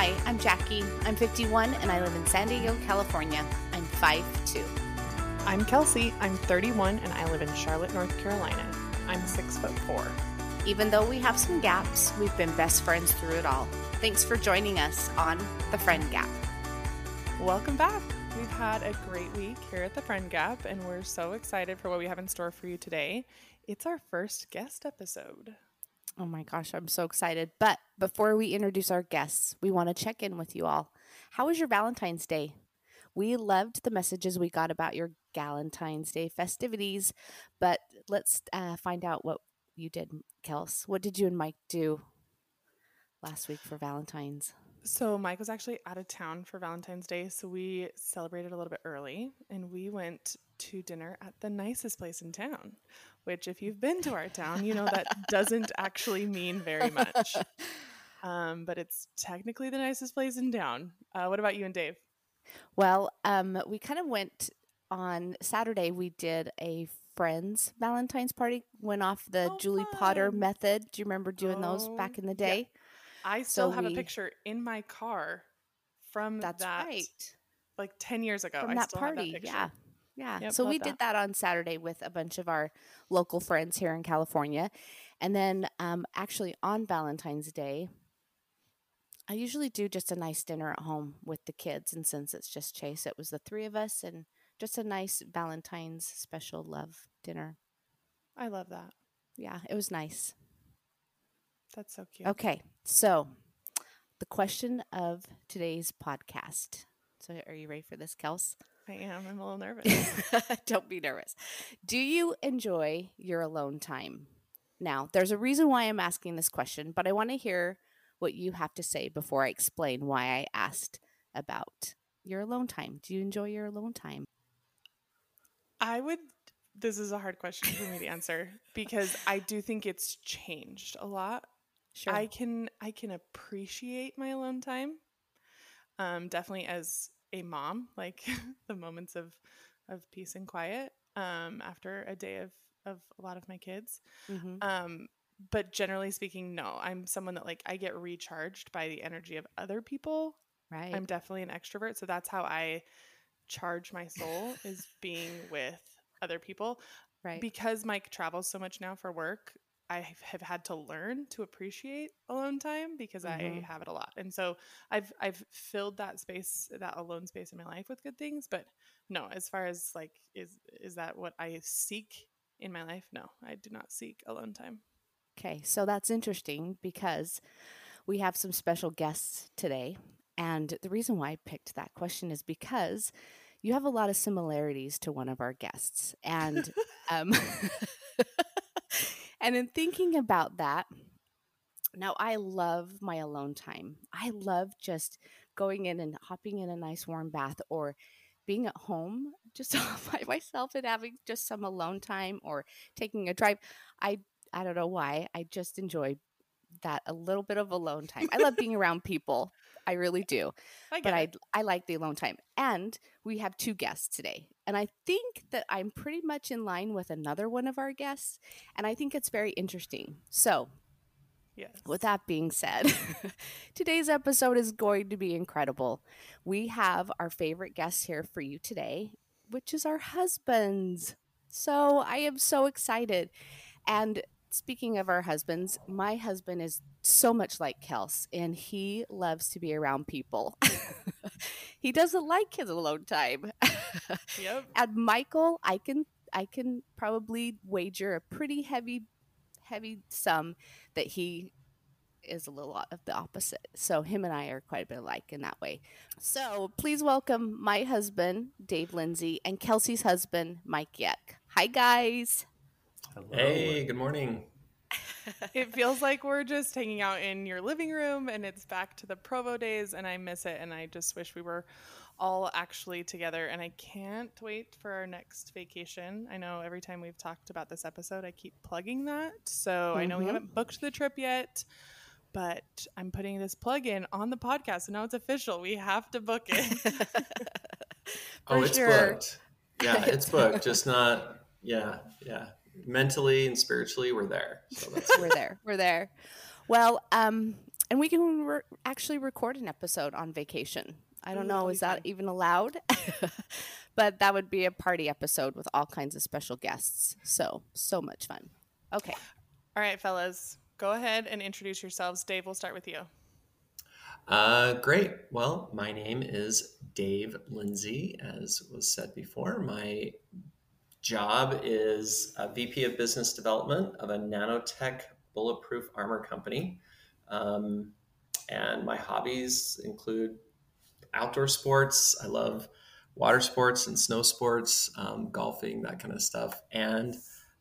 Hi, I'm Jackie. I'm 51 and I live in San Diego, California. I'm 5'2. I'm Kelsey. I'm 31 and I live in Charlotte, North Carolina. I'm 6 foot 4. Even though we have some gaps, we've been best friends through it all. Thanks for joining us on The Friend Gap. Welcome back. We've had a great week here at the Friend Gap, and we're so excited for what we have in store for you today. It's our first guest episode. Oh my gosh, I'm so excited. But before we introduce our guests, we want to check in with you all. How was your Valentine's Day? We loved the messages we got about your Valentine's Day festivities, but let's uh, find out what you did, Kels. What did you and Mike do last week for Valentine's? So, Mike was actually out of town for Valentine's Day, so we celebrated a little bit early and we went to dinner at the nicest place in town, which, if you've been to our town, you know that doesn't actually mean very much. Um, but it's technically the nicest place in town. Uh, what about you and Dave? Well, um, we kind of went on Saturday. We did a friends Valentine's party. Went off the Oh, Julie Potter method. Do you remember doing those Oh, back in the yeah. day? I still So have we- a picture in my car from That's that, right. like 10 years ago. From I that still have party. that picture. Yeah. Yeah. Yep, so we that. did that on Saturday with a bunch of our local friends here in California. And then um, actually on Valentine's Day, I usually do just a nice dinner at home with the kids. And since it's just Chase, it was the three of us and just a nice Valentine's special love dinner. I love that. Yeah, it was nice. That's so cute. Okay, so the question of today's podcast. So, are you ready for this, Kels? I am. I'm a little nervous. Don't be nervous. Do you enjoy your alone time? Now, there's a reason why I'm asking this question, but I want to hear what you have to say before I explain why I asked about your alone time. Do you enjoy your alone time? I would. This is a hard question for me to answer because I do think it's changed a lot. Sure. I can I can appreciate my alone time. Um, definitely as a mom, like the moments of of peace and quiet um, after a day of of a lot of my kids. Mhm. Um, but generally speaking, no. I'm someone that like I get recharged by the energy of other people. right. I'm definitely an extrovert, so that's how I charge my soul is being with other people. right. Because Mike travels so much now for work, I have had to learn to appreciate alone time because I Mhm. have it a lot. And so I've I've filled that space, that alone space in my life with good things, but no, as far as like is is that what I seek in my life? No, I do not seek alone time. Okay, so that's interesting because we have some special guests today. And the reason why I picked that question is because you have a lot of similarities to one of our guests. And um, and in thinking about that, now I love my alone time. I love just going in and hopping in a nice warm bath or being at home just all by myself and having just some alone time or taking a drive. I I don't know why. I just enjoy that a little bit of alone time. I love being around people. I really do. I But I. I like the alone time. And we have two guests today. And I think that I'm pretty much in line with another one of our guests, and I think it's very interesting. So, yes. with that being said, today's episode is going to be incredible. We have our favorite guests here for you today, which is our husbands. So I am so excited. And speaking of our husbands, my husband is so much like Kels, and he loves to be around people. he doesn't like his alone time. Yep. and Michael, I can I can probably wager a pretty heavy heavy sum that he is a little of the opposite. So him and I are quite a bit alike in that way. So please welcome my husband, Dave Lindsay, and Kelsey's husband, Mike Yek. Hi guys. Hello. Hey, good morning. it feels like we're just hanging out in your living room and it's back to the Provo days and I miss it and I just wish we were all actually together and I can't wait for our next vacation. I know every time we've talked about this episode I keep plugging that. So I know we Mhm. haven't booked the trip yet, but I'm putting this plug in on the podcast and now it's official. We have to book it. oh, it's sure. booked. Yeah, it's booked. Just not. Yeah, yeah. Mentally and spiritually, we're there. So that's We're there. We're there. Well, um, and we can re- actually record an episode on vacation. I don't know, is that even allowed? but that would be a party episode with all kinds of special guests. So, so much fun. Okay. All right, fellas, go ahead and introduce yourselves. Dave, we'll start with you. Uh, great. Well, my name is Dave Lindsay, as was said before. My job is a VP of Business Development of a nanotech bulletproof armor company. Um, and my hobbies include outdoor sports. I love water sports and snow sports, um, golfing, that kind of stuff. And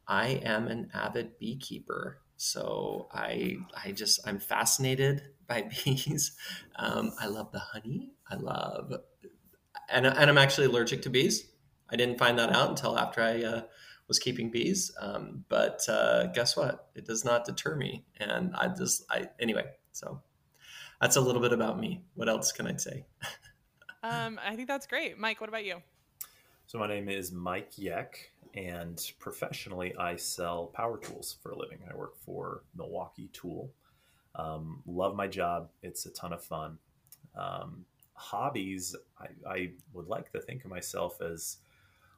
I am an avid beekeeper. So I, I just, I'm fascinated by bees. Um, I love the honey. I love, and, and I'm actually allergic to bees. I didn't find that out until after I uh, was keeping bees. Um, but uh, guess what? It does not deter me. And I just, I, anyway, so that's a little bit about me. What else can I say? Um, I think that's great. Mike, what about you? So my name is Mike Yeck, and professionally, I sell power tools for a living. I work for Milwaukee Tool. Um, love my job; it's a ton of fun. Um, hobbies, I, I would like to think of myself as a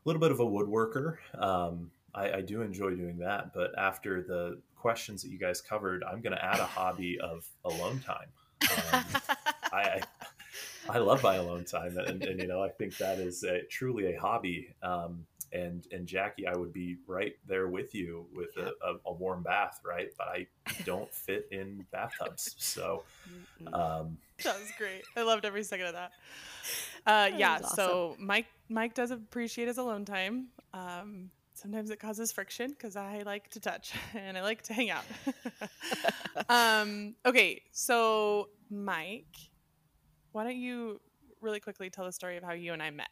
little bit of a woodworker. Um, I, I do enjoy doing that, but after the questions that you guys covered, I'm going to add a hobby of alone time. Um, I, I I love my alone time, and, and you know I think that is a, truly a hobby. Um, and and Jackie, I would be right there with you with a, a, a warm bath, right? But I don't fit in bathtubs, so um, That was great. I loved every second of that. Uh, That yeah. was So Mike, Mike does appreciate his alone time. Um, sometimes it causes friction because I like to touch and I like to hang out. um, okay. So Mike, why don't you really quickly tell the story of how you and I met?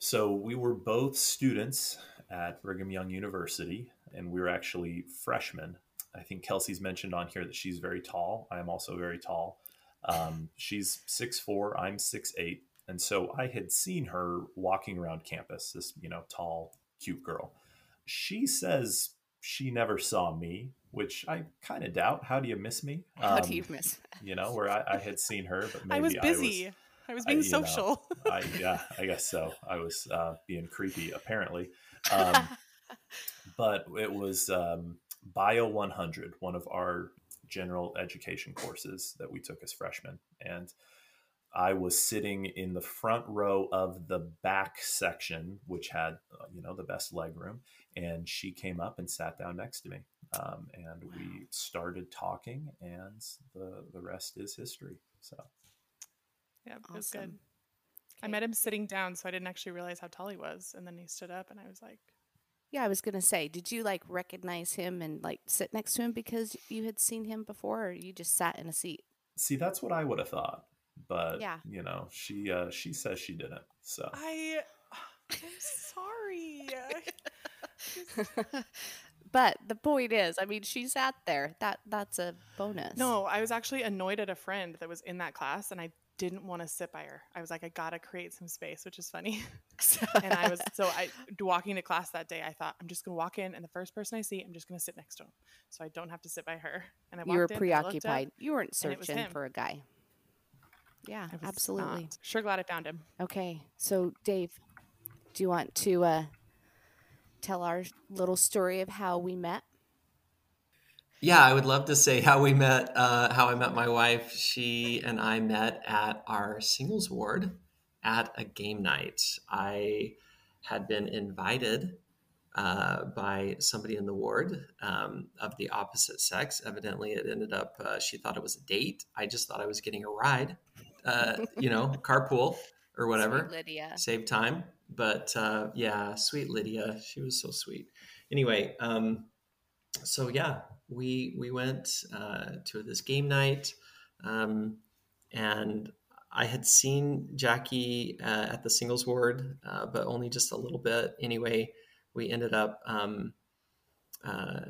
So we were both students at Brigham Young University, and we were actually freshmen. I think Kelsey's mentioned on here that she's very tall. I am also very tall. Um, she's 6'4", I'm 6'8", and so I had seen her walking around campus. This you know tall, cute girl. She says she never saw me, which I kind of doubt. How do you miss me? How Um, do you miss? You know, where I, I had seen her, but maybe I was busy. I was, I- being you know, social. I, yeah, I guess so. I was uh, being creepy, apparently. Um, but it was um, Bio 100, one of our general education courses that we took as freshmen. And I was sitting in the front row of the back section, which had, uh, you know, the best leg room. And she came up and sat down next to me. Um, and we started talking, and the, the rest is history. So. yeah, it was Awesome. good. I met him sitting down, so I didn't actually realize how tall he was. And then he stood up, and I was like, Yeah, I was gonna say, did you like recognize him and like sit next to him because you had seen him before, or you just sat in a seat? See, that's what I would have thought, but Yeah. you know, she uh, she says she didn't. So I, I'm sorry. but the point is, I mean, she sat there. That that's a bonus. No, I was actually annoyed at a friend that was in that class, and I didn't want to sit by her. I was like, I gotta create some space, which is funny. and I was so I walking to class that day. I thought I'm just gonna walk in, and the first person I see, I'm just gonna sit next to him, so I don't have to sit by her. And I you were walked in, I up, preoccupied. You weren't and it was searching for a guy. Yeah, absolutely. not. Sure glad I found him. Okay, so Dave, do you want to uh, tell our little story of how we met? Yeah, I would love to say how we met, uh, how I met my wife. She and I met at our singles ward at a game night. I had been invited uh, by somebody in the ward um, of the opposite sex. Evidently, it ended up, uh, she thought it was a date. I just thought I was getting a ride, uh, you know, carpool or whatever Sweet Lydia. save time. But uh, yeah, sweet Lydia, she was so sweet. Anyway, um, so yeah, we we went uh, to this game night, um, and I had seen Jackie uh, at the singles ward, uh, but only just a little bit. Anyway, we ended up um, uh,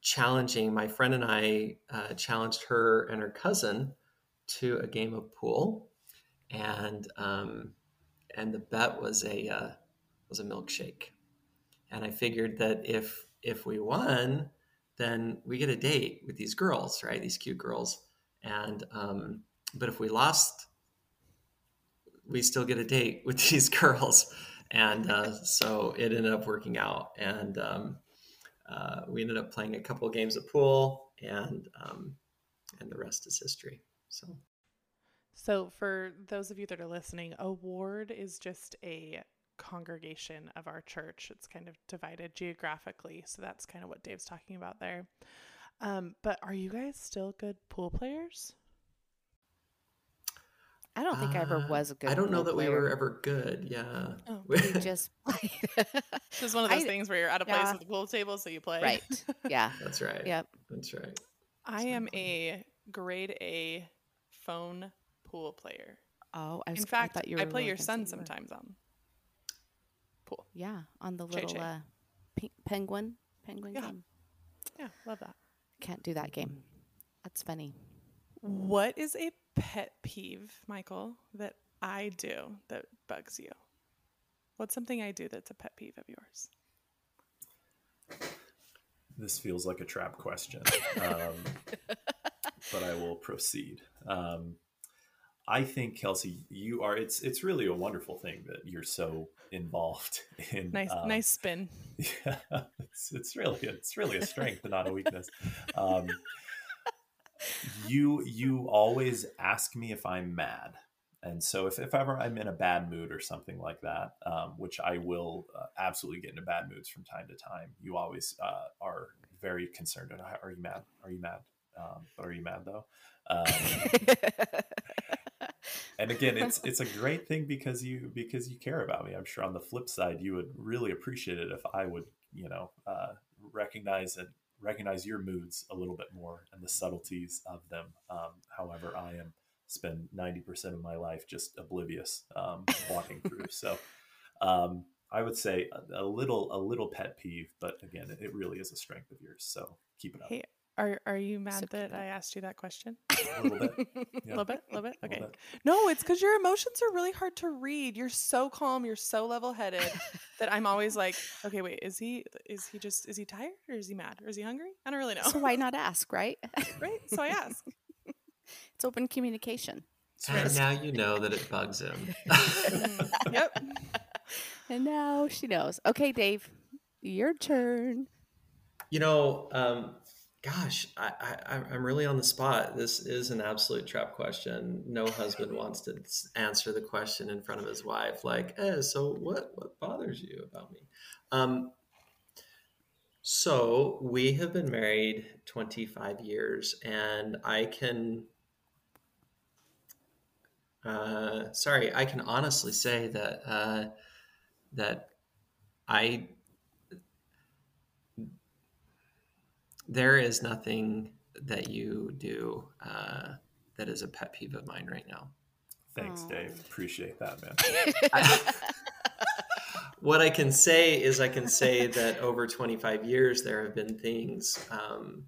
challenging my friend and I uh, challenged her and her cousin to a game of pool, and um, and the bet was a uh, was a milkshake, and I figured that if if we won, then we get a date with these girls, right? These cute girls, And um, but if we lost, we still get a date with these girls, and uh, so it ended up working out. And um, uh, we ended up playing a couple of games of pool, and um, and the rest is history. So. So, for those of you that are listening, a ward is just a congregation of our church. It's kind of divided geographically. So, that's kind of what Dave's talking about there. Um, but are you guys still good pool players? I don't think I ever Uh, was a good. I don't know pool that we were ever good. Yeah. Oh. We just played. It's just one of those I- things where you're at a place yeah. with a pool table, so you play. right. Yeah. That's right. Yep. That's right. I am a grade A phone pool player. Oh, I was. In fact, I, thought you I play your son say you were. sometimes on pool. Yeah, on the Shay little Shay. uh, pe- penguin. Penguin Yeah. game. Yeah, love that. Can't do that game. That's funny. What is a pet peeve, Michael, that I do that bugs you? What's something I do that's a pet peeve of yours? This feels like a trap question, um, but I will proceed. Um, I think Kelsey, you are. It's it's really a wonderful thing that you're so involved in. Nice, um, nice spin. Yeah, it's it's really it's really a strength and not a weakness. Um, you you always ask me if I'm mad, and so if, if ever I'm in a bad mood or something like that, um, which I will uh, absolutely get into bad moods from time to time, you always uh, are very concerned. Are you mad? Are you mad? Um, but are you mad though? Um, and again it's it's a great thing because you because you care about me. I'm sure on the flip side you would really appreciate it if i would you know uh, recognize and recognize your moods a little bit more and the subtleties of them. Um, however i am spend 90% of my life just oblivious um, walking through. So um, i would say a, a little a little pet peeve but again it really is a strength of yours. So keep it up. Hey, are are you mad So that. I asked you that question? a little bit A little bit, a little bit. a little Okay. bit. No, it's because your emotions are really hard to read. You're so calm. You're so level headed that I'm always like, okay, wait, is he is he just is he tired or is he mad or is he hungry? I don't really know. so why not ask, right? right? So I ask. it's open communication. And now you know that it bugs him. Yep. And now she knows. Okay, Dave, your turn. You know, um, gosh, I, I, I'm really on the spot. This is an absolute trap question. No husband wants to answer the question in front of his wife, like, eh, so what, what bothers you about me? Um, so we have been married 25 years, and I can, uh, sorry, I can honestly say that, uh, that I there is nothing that you do uh, that is a pet peeve of mine right now. thanks Aw. dave appreciate that man what I can say is, I can say that over 25 years, there have been things um,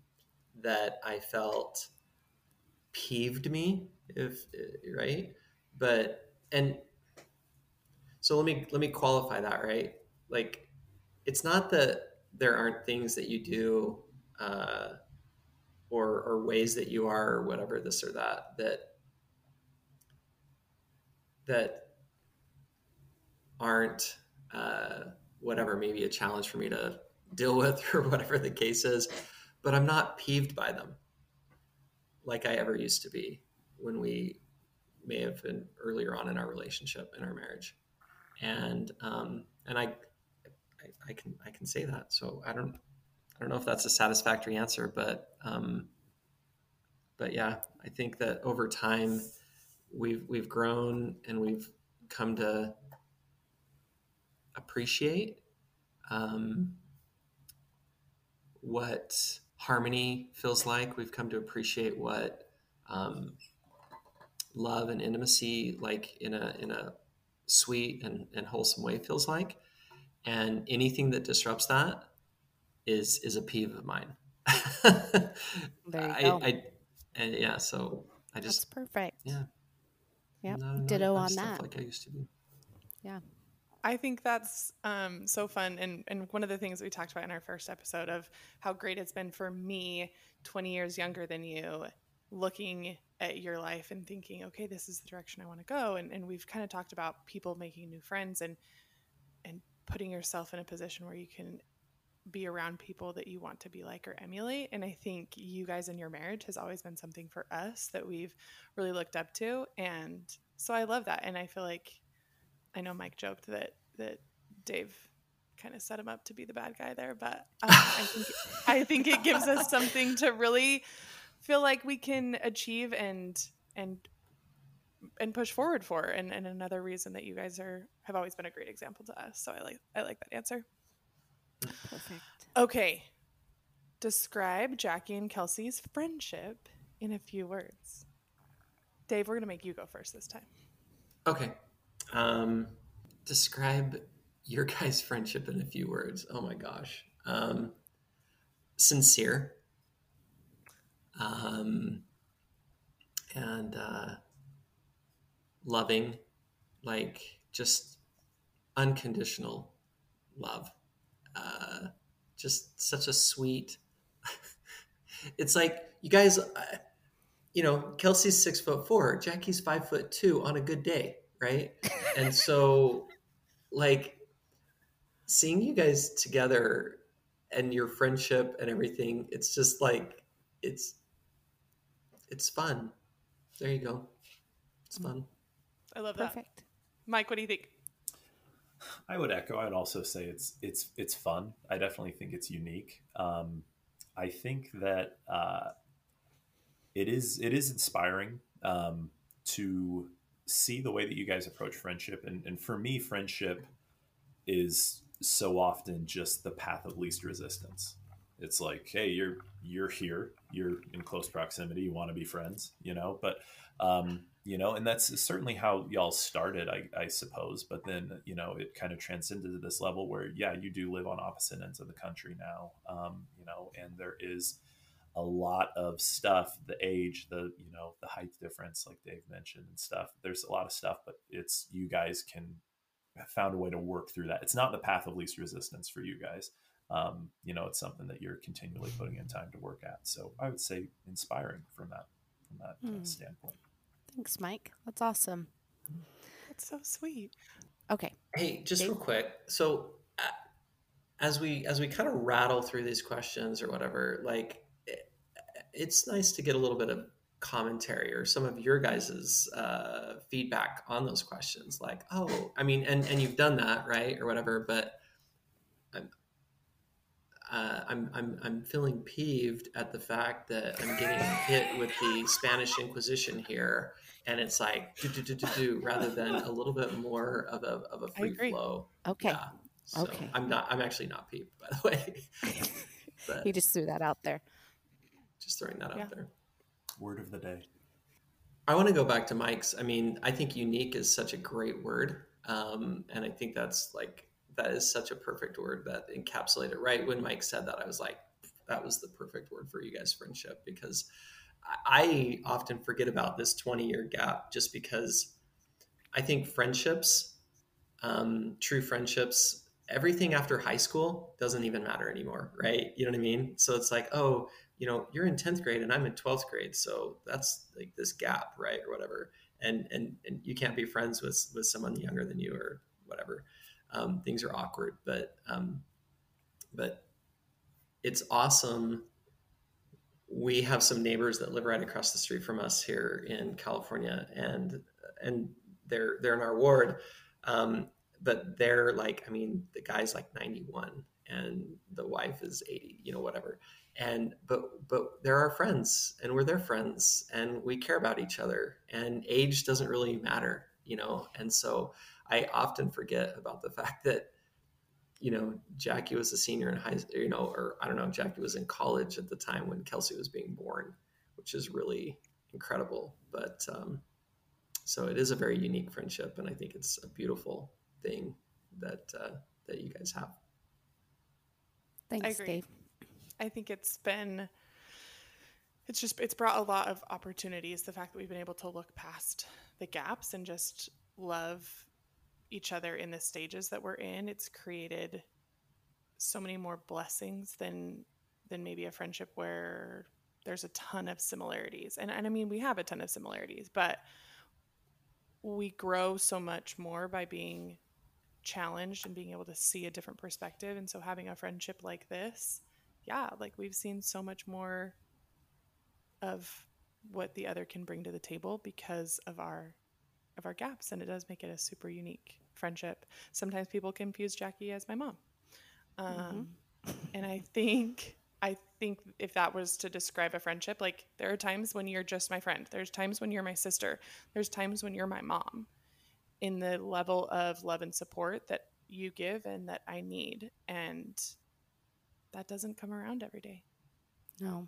that I felt peeved me, if right, but and so let me let me qualify that right. Like, it's not that there aren't things that you do uh, or or ways that you are or whatever this or that that that aren't uh, whatever maybe a challenge for me to deal with or whatever the case is but i'm not peeved by them like i ever used to be when we may have been earlier on in our relationship in our marriage. And um, and I, I i can i can say that. So i don't i don't know if that's a satisfactory answer but um but yeah i think that over time we've we've grown and we've come to appreciate um, what harmony feels like. We've come to appreciate what um, love and intimacy, like in a in a sweet and, and wholesome way, feels like. And anything that disrupts that is is a peeve of mine. There you I, go. I, and yeah, so I That's just perfect. yeah. Yep. Ditto not on stuff that. Like I used to be. I think that's um, so fun. And, and one of the things we talked about in our first episode of how great it's been for me, 20 years younger than you, looking at your life and thinking, okay, this is the direction I want to go. And, and we've kind of talked about people making new friends and and putting yourself in a position where you can be around people that you want to be like or emulate. And I think you guys in your marriage has always been something for us that we've really looked up to. And so I love that. And I feel like I know Mike joked that that Dave kind of set him up to be the bad guy there, but um, I think I think it gives us something to really feel like we can achieve and and and push forward for and, and another reason that you guys are have always been a great example to us so i like i like that answer Perfect. okay describe jackie and kelsey's friendship in a few words dave we're going to make you go first this time Okay. Um, describe your guys' friendship in a few words. Oh my gosh. Um, sincere. Um, and uh, loving, like just unconditional love. Uh, just such a sweet. it's like you guys, uh, you know, Kelsey's six foot four, Jackie's five foot two on a good day, right? and so, like, seeing you guys together and your friendship and everything, it's just like it's it's fun. There you go. It's fun. i love that Perfect. mike what do you think I would echo. I would also say it's it's it's fun. I definitely think it's unique. Um, I think that uh, it is it is inspiring um, to see the way that you guys approach friendship, and, and for me, friendship is so often just the path of least resistance. It's like, hey, you're you're here, you're in close proximity, you want to be friends, you know. But um, you know, and that's certainly how y'all started, I, I suppose. But then, you know, it kind of transcended to this level where, yeah, you do live on opposite ends of the country now, um, you know, and there is a lot of stuff, the age, the, you know, the height difference, like Dave mentioned and stuff. There's a lot of stuff, but it's, you guys can have found a way to work through that. It's not the path of least resistance for you guys. Um, you know, it's something that you're continually putting in time to work at. So I would say inspiring from that, from that Hmm. standpoint. Thanks, Mike. That's awesome. that's so sweet Okay. Hey, just Dave? real quick. So, uh, as we as we kind of rattle through these questions or whatever, like it, it's nice to get a little bit of commentary or some of your guys's uh, feedback on those questions. Like, oh, I mean, and and you've done that, right, or whatever. But I'm uh, I'm I'm I'm feeling peeved at the fact that I'm getting hit with the Spanish Inquisition here, and it's like do do do do do rather than a little bit more of a of a free flow. Okay. Yeah. So Okay. I'm not. I'm actually not peeved, by the way. but He just threw that out there. just throwing that Yeah. out there. Word of the day. I want to go back to Mike's. I mean, I think unique is such a great word, um, and I think that's like that is such a perfect word that encapsulated. Right when Mike said that, I was like, that was the perfect word for you guys' friendship because I I often forget about this 20 year gap just because I think friendships, um, true friendships, everything after high school doesn't even matter anymore, right? You know what I mean? So it's like, oh, you know, you're in 10th grade and I'm in 12th grade. So that's like this gap, right? Or whatever. And, and, and you can't be friends with, with someone younger than you or whatever. Um, things are awkward, but, um, but it's awesome. We have some neighbors that live right across the street from us here in California and, and they're, they're in our ward. Um, but they're like, I mean, the guy's like 91 and the wife is 80, you know, whatever and but but they're our friends and we're their friends and we care about each other and age doesn't really matter you know and so i often forget about the fact that you know jackie was a senior in high you know or i don't know jackie was in college at the time when kelsey was being born which is really incredible but um so it is a very unique friendship and i think it's a beautiful thing that uh, that you guys have Thanks, agree. Dave. I think it's been it's just it's brought a lot of opportunities the fact that we've been able to look past the gaps and just love each other in the stages that we're in it's created so many more blessings than than maybe a friendship where there's a ton of similarities. And, and I mean, we have a ton of similarities, but we grow so much more by being challenged and being able to see a different perspective. And so having a friendship like this, yeah, like we've seen so much more of what the other can bring to the table because of our of our gaps and it does make it a super unique friendship. Sometimes people confuse Jackie as my mom. Mm-hmm. Um, mm-hmm. and I think I think if that was to describe a friendship, like there are times when you're just my friend. There's times when you're my sister. There's times when you're my mom in the level of love and support that you give and that I need. And that doesn't come around every day. No.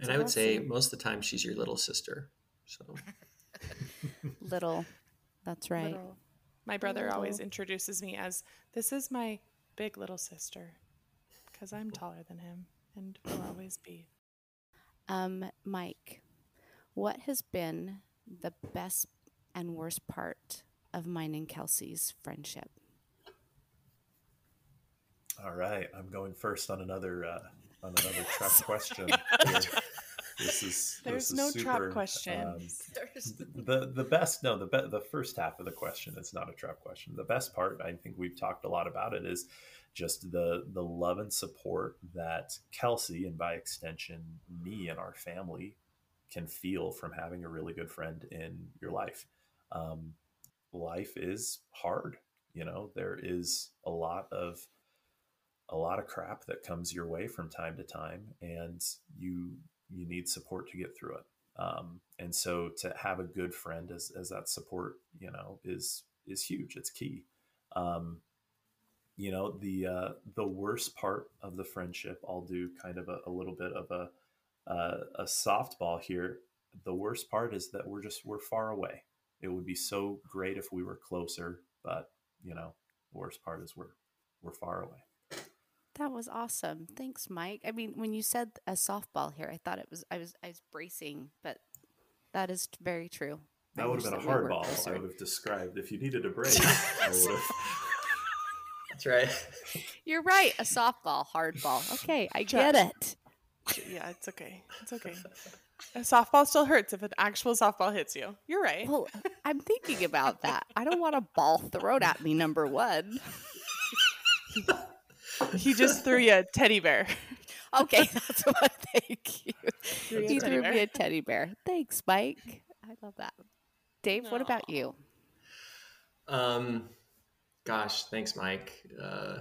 And I would awesome. say most of the time she's your little sister. So little. That's right. Little. My brother little. always introduces me as this is my big little sister because I'm taller than him and will always be. Um, Mike, what has been the best and worst part of mine and Kelsey's friendship? All right, I'm going first on another uh, on another trap question. This is there's this is no super, trap questions. Um, the the best no the be, the first half of the question is not a trap question. The best part I think we've talked a lot about it is just the the love and support that Kelsey and by extension me and our family can feel from having a really good friend in your life. Um, life is hard, you know. There is a lot of a lot of crap that comes your way from time to time, and you you need support to get through it. Um, and so to have a good friend as, as that support, you know, is is huge. It's key. Um, you know, the uh, the worst part of the friendship, I'll do kind of a, a little bit of a a softball here. The worst part is that we're just we're far away. It would be so great if we were closer, but you know, the worst part is we're we're far away. That was awesome. Thanks, Mike. I mean, when you said a softball here, I thought it was I was I was bracing, but that is very true. That would have been a hard ball. I would have described if you needed a break. I would have. That's right. You're right. A softball, hard ball. Okay, I get it. Yeah, it's okay. It's okay. A softball still hurts if an actual softball hits you. You're right. Well, I'm thinking about that. I don't want a ball thrown at me. Number one. he just threw you a teddy bear. Okay, that's what. I thank you. He threw me a teddy bear. Thanks, Mike. I love that. Dave, what about you? Um, gosh, thanks, Mike. Uh,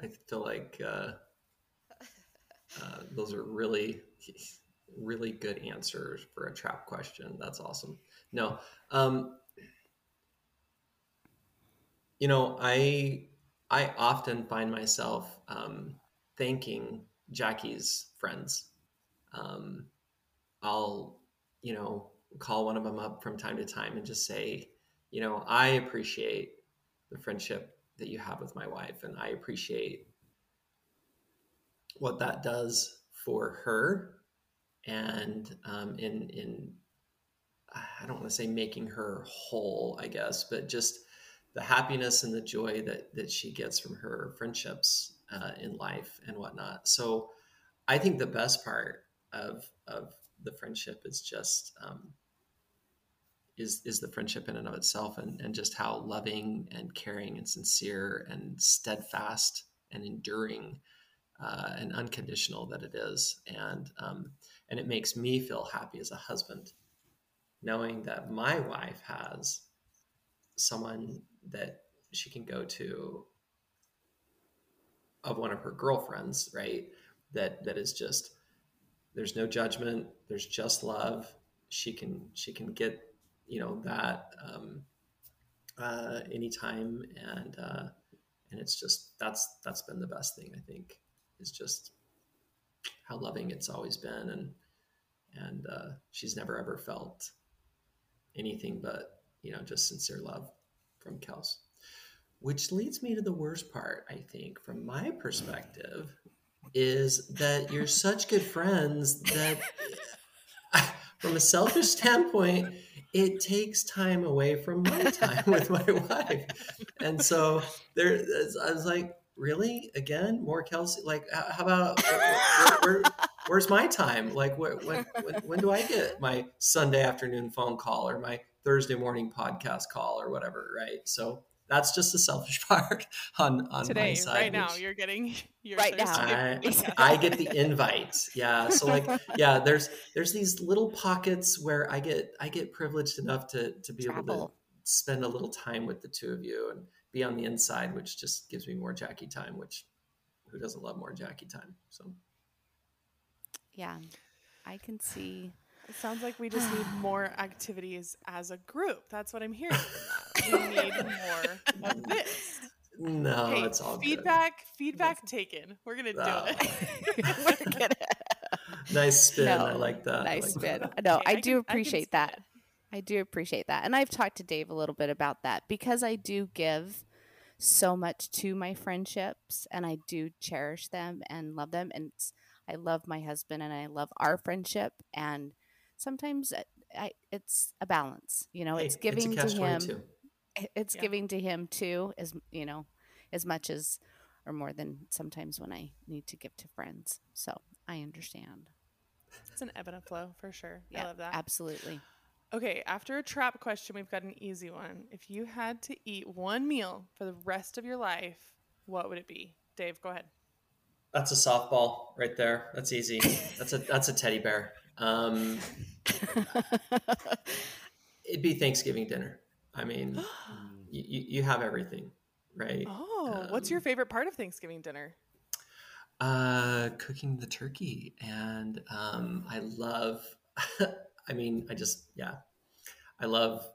I feel like uh, uh, those are really, really good answers for a trap question. That's awesome. No, um, you know, I I often find myself um, thanking Jackie's friends. Um, I'll, you know, call one of them up from time to time and just say, you know, I appreciate the friendship that you have with my wife, and I appreciate what that does for her, and um, in in I don't want to say making her whole, I guess, but just the happiness and the joy that that she gets from her friendships uh, in life and whatnot. So, I think the best part of of the friendship is just um, is is the friendship in and of itself, and and just how loving and caring and sincere and steadfast and enduring uh, and unconditional that it is, and um, and it makes me feel happy as a husband, knowing that my wife has someone that she can go to of one of her girlfriends, right? That that is just there's no judgment, there's just love. She can she can get you know that um, uh, anytime, and uh, and it's just that's that's been the best thing I think is just how loving it's always been, and and uh, she's never ever felt anything but you know just sincere love from Kels. Which leads me to the worst part, I think, from my perspective, is that you're such good friends that, from a selfish standpoint, it takes time away from my time with my wife. And so there, I was like, really? Again, more Kelsey? Like, how about we're, we're, where's my time? Like, when, when, when do I get my Sunday afternoon phone call or my Thursday morning podcast call or whatever? Right. So that's just the selfish part on on Today, my side. right now, you're getting your Right now. I. I get the invite. Yeah. So like, yeah, there's there's these little pockets where I get I get privileged enough to to be able to spend a little time with the two of you and be on the inside, which just gives me more Jackie time. Which who doesn't love more Jackie time? So Yeah, I can see. It sounds like we just need more activities as a group. That's what I'm hearing. from. We need more of this. no, hey, it's all good. feedback. Feedback taken. We're gonna do Oh. it. We're gonna- Nice spin. I like that. Nice like spin. that. No, Okay, I can- do can appreciate spin that. I do appreciate that. And I've talked to Dave a little bit about that because I do give so much to my friendships and I do cherish them and love them. And I love my husband and I love our friendship. And sometimes I, I, it's a balance, you know, it's giving a to him. catch-22. It's Yeah. giving to him too, as you know, as much as or more than sometimes when I need to give to friends. So I understand. It's an ebb and a flow for sure. Yeah, I love that. absolutely. Okay, after a trap question, we've got an easy one. If you had to eat one meal for the rest of your life, what would it be? Dave, go ahead. That's a softball right there. That's easy. That's a that's a teddy bear. Um, it'd be Thanksgiving dinner. I mean, you, you, have everything, right? Oh, what's your Um, favorite part of Thanksgiving dinner? Uh, cooking the turkey, and um, I love. I mean, I just yeah, I love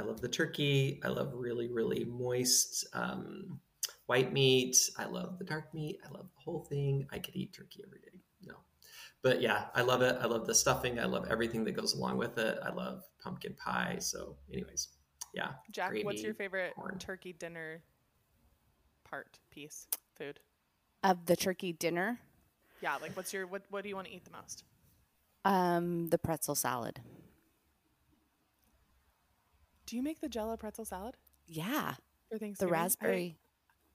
I love the turkey. I love really really moist um, white meat. I love the dark meat. I love the whole thing. I could eat turkey every day. No, but yeah, I love it. I love the stuffing. I love everything that goes along with it. I love pumpkin pie. So, anyways, yeah, Jack, what's your favorite corn. turkey dinner part, piece, food? of the turkey dinner, Yeah, like what's your what what do you want to eat the most? um, the pretzel salad. Do you make the Jello pretzel salad Yeah, for the Thanksgiving? I- raspberry, I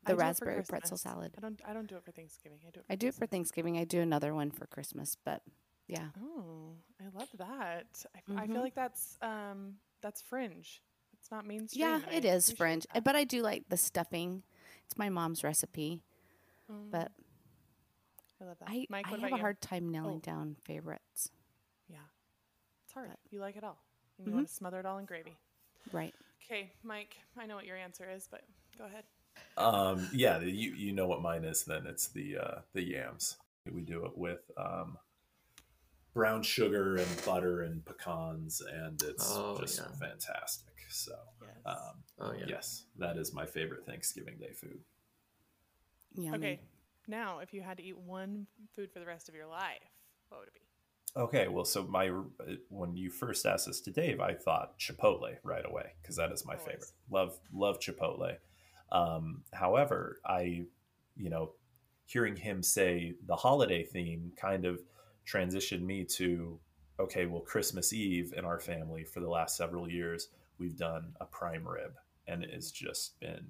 the it raspberry pretzel salad. I don't I don't do it for Thanksgiving. I do it. For I do it for Thanksgiving. I do another one for Christmas, but yeah, Oh, I love that. I, f- I feel like that's um that's fringe. It's not mainstream. yeah, and I it is fringe, that. But I do like the stuffing. It's my mom's recipe, Mm, but I love that. I, Mike, I have a you? hard time nailing Oh. down favorites. Yeah, it's hard. but- you like it all, and you Mhm. want to smother it all in gravy. Right. Okay, Mike, I know what your answer is, but go ahead. Um, yeah, you you know what mine is. Then it's the uh, the yams. We do it with um, brown sugar and butter and pecans, and it's Oh, just yeah. fantastic. So, Yes. um, oh yeah. yes, that is my favorite Thanksgiving Day food. Yummy. okay, now if you had to eat one food for the rest of your life, what would it be? Okay, well, so my when you first asked this to Dave, I thought Chipotle right away because that is my Always. favorite. Love love Chipotle. Um, however, I you know hearing him say the holiday theme kind of transitioned me to okay, well, Christmas Eve in our family for the last several years we've done a prime rib, and it has just been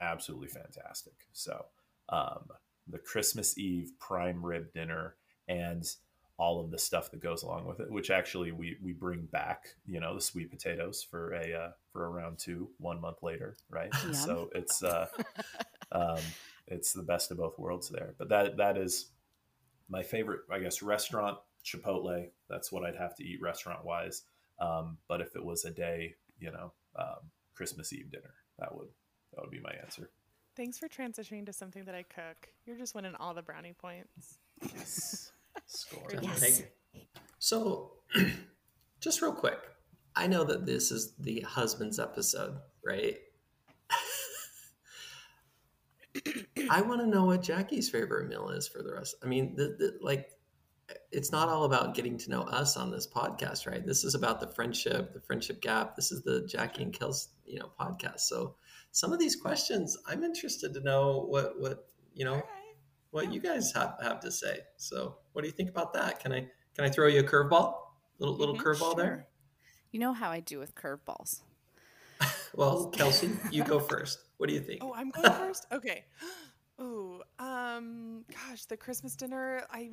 absolutely fantastic. So um, the Christmas Eve prime rib dinner and all of the stuff that goes along with it, which actually we we bring back, you know, the sweet potatoes for a uh, for a round two one month later, right? Yum. So it's uh, um, it's the best of both worlds there. But that that is my favorite, I guess, restaurant Chipotle. That's what I'd have to eat restaurant wise. Um, but if it was a day, you know, um, Christmas Eve dinner, that would that would be my answer. Thanks for transitioning to something that I cook. You're just winning all the brownie points. Yes, score. Yes. Thank you. So, just real quick, I know that this is the husband's episode, right? I want to know what Jackie's favorite meal is for the rest. I mean, the, the, like, it's not all about getting to know us on this podcast, right? This is about the friendship, the friendship gap. This is the Jackie and Kels, you know, podcast. So, some of these questions, I'm interested to know what what you know All right. what you guys have, have to say. So, what do you think about that? Can I can I throw you a curveball? Little little Mhm, curveball there. You know how I do with curveballs. Well, Kelsey, you go first. What do you think? Oh, I'm going first? Okay. Oh, um, gosh, the Christmas dinner. I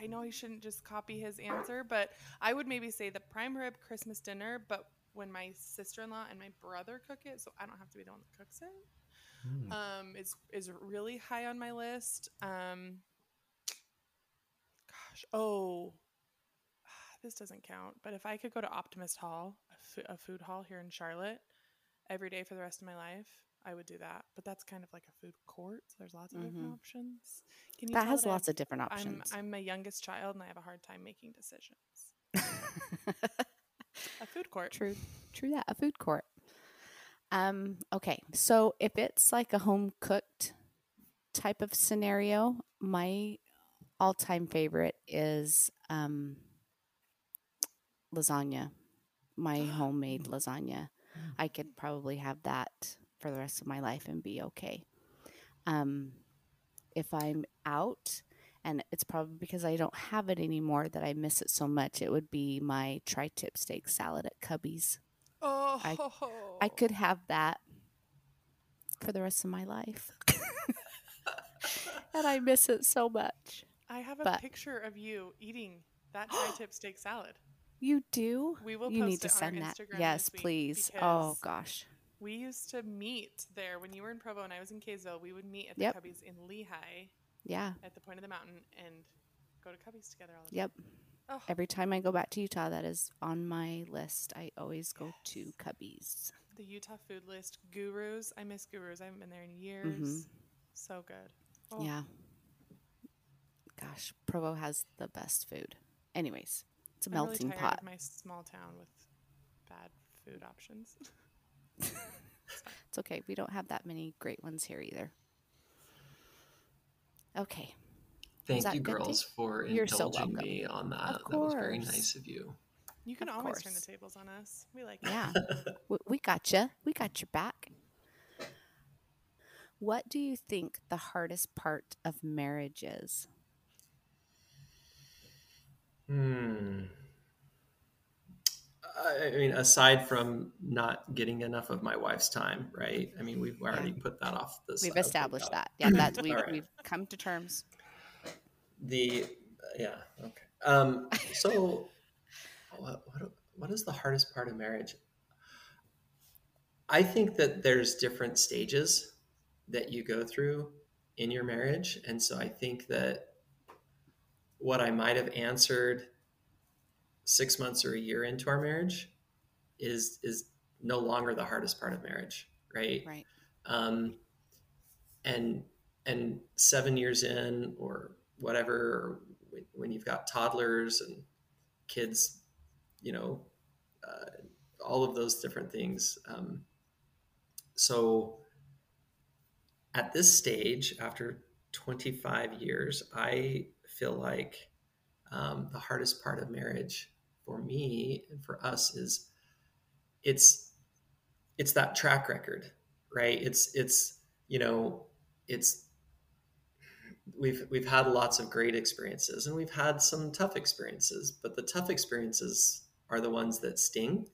I know I shouldn't just copy his answer, but I would maybe say the prime rib Christmas dinner, but when my sister in law and my brother cook it, so I don't have to be the one that cooks it. Mm. Um, is is really high on my list. Um, gosh, oh, this doesn't count. But if I could go to Optimist Hall, a, food hall here in Charlotte, every day for the rest of my life, I would do that. But that's kind of like a food court, so there's lots of different Mhm. options. Can you that has I lots have- of different options. I'm. I'm my youngest child and I have a hard time making decisions. A food court. True, true that a food court. Um. Okay, so if it's like a home cooked type of scenario, my all time favorite is um lasagna. My homemade lasagna. I could probably have that for the rest of my life and be okay. Um, if I'm out, and it's probably because I don't have it anymore that I miss it so much, it would be my tri tip steak salad at Cubby's. Oh, I could have that for the rest of my life. and I miss it so much. I have a but- picture of you eating that tri-tip steak salad. You do? We will you post need to send that. Instagram Yes, please. Oh gosh. We used to meet there when you were in Provo and I was in Kaysville. We would meet at the Yep. Cubby's in Lehi Yeah. at the point of the mountain and go to Cubby's together all the Yep. time. Oh, Every time I go back to Utah, that is on my list. I always go to Cubby's. the Utah food list gurus. I miss gurus. I haven't been there in years. So good. Oh, Mm-hmm. Yeah. Gosh, Provo has the best food. Anyways, it's a I'm really melting tired pot. Of my small town with bad food options. It's okay. We don't have that many great ones here either. Okay. Thank you, good, girls, for You're indulging welcome. me on that. Of That was very nice of you. You can Of always turn the tables on us. We like it. Yeah. we, we got you. We got your back. What do you think the hardest part of marriage is? Hmm. I mean, aside from not getting enough of my wife's time, right? I mean, we've already put that off the We've established that. Yeah, that's we've, All right. we've come to terms. The yeah okay. Um, so what, what what is the hardest part of marriage? I think that there's different stages that you go through in your marriage, and so I think that what I might have answered six months or a year into our marriage is is no longer the hardest part of marriage, right? Right. um, and and seven years in or whatever or when- when you've got toddlers and kids you know uh, all of those different things um, so at this stage after 25 years i feel like um, the hardest part of marriage for me and for us is it's it's that track record right? It's it's you know it's we've we've had lots of great experiences and we've had some tough experiences but the tough experiences are the ones that sting.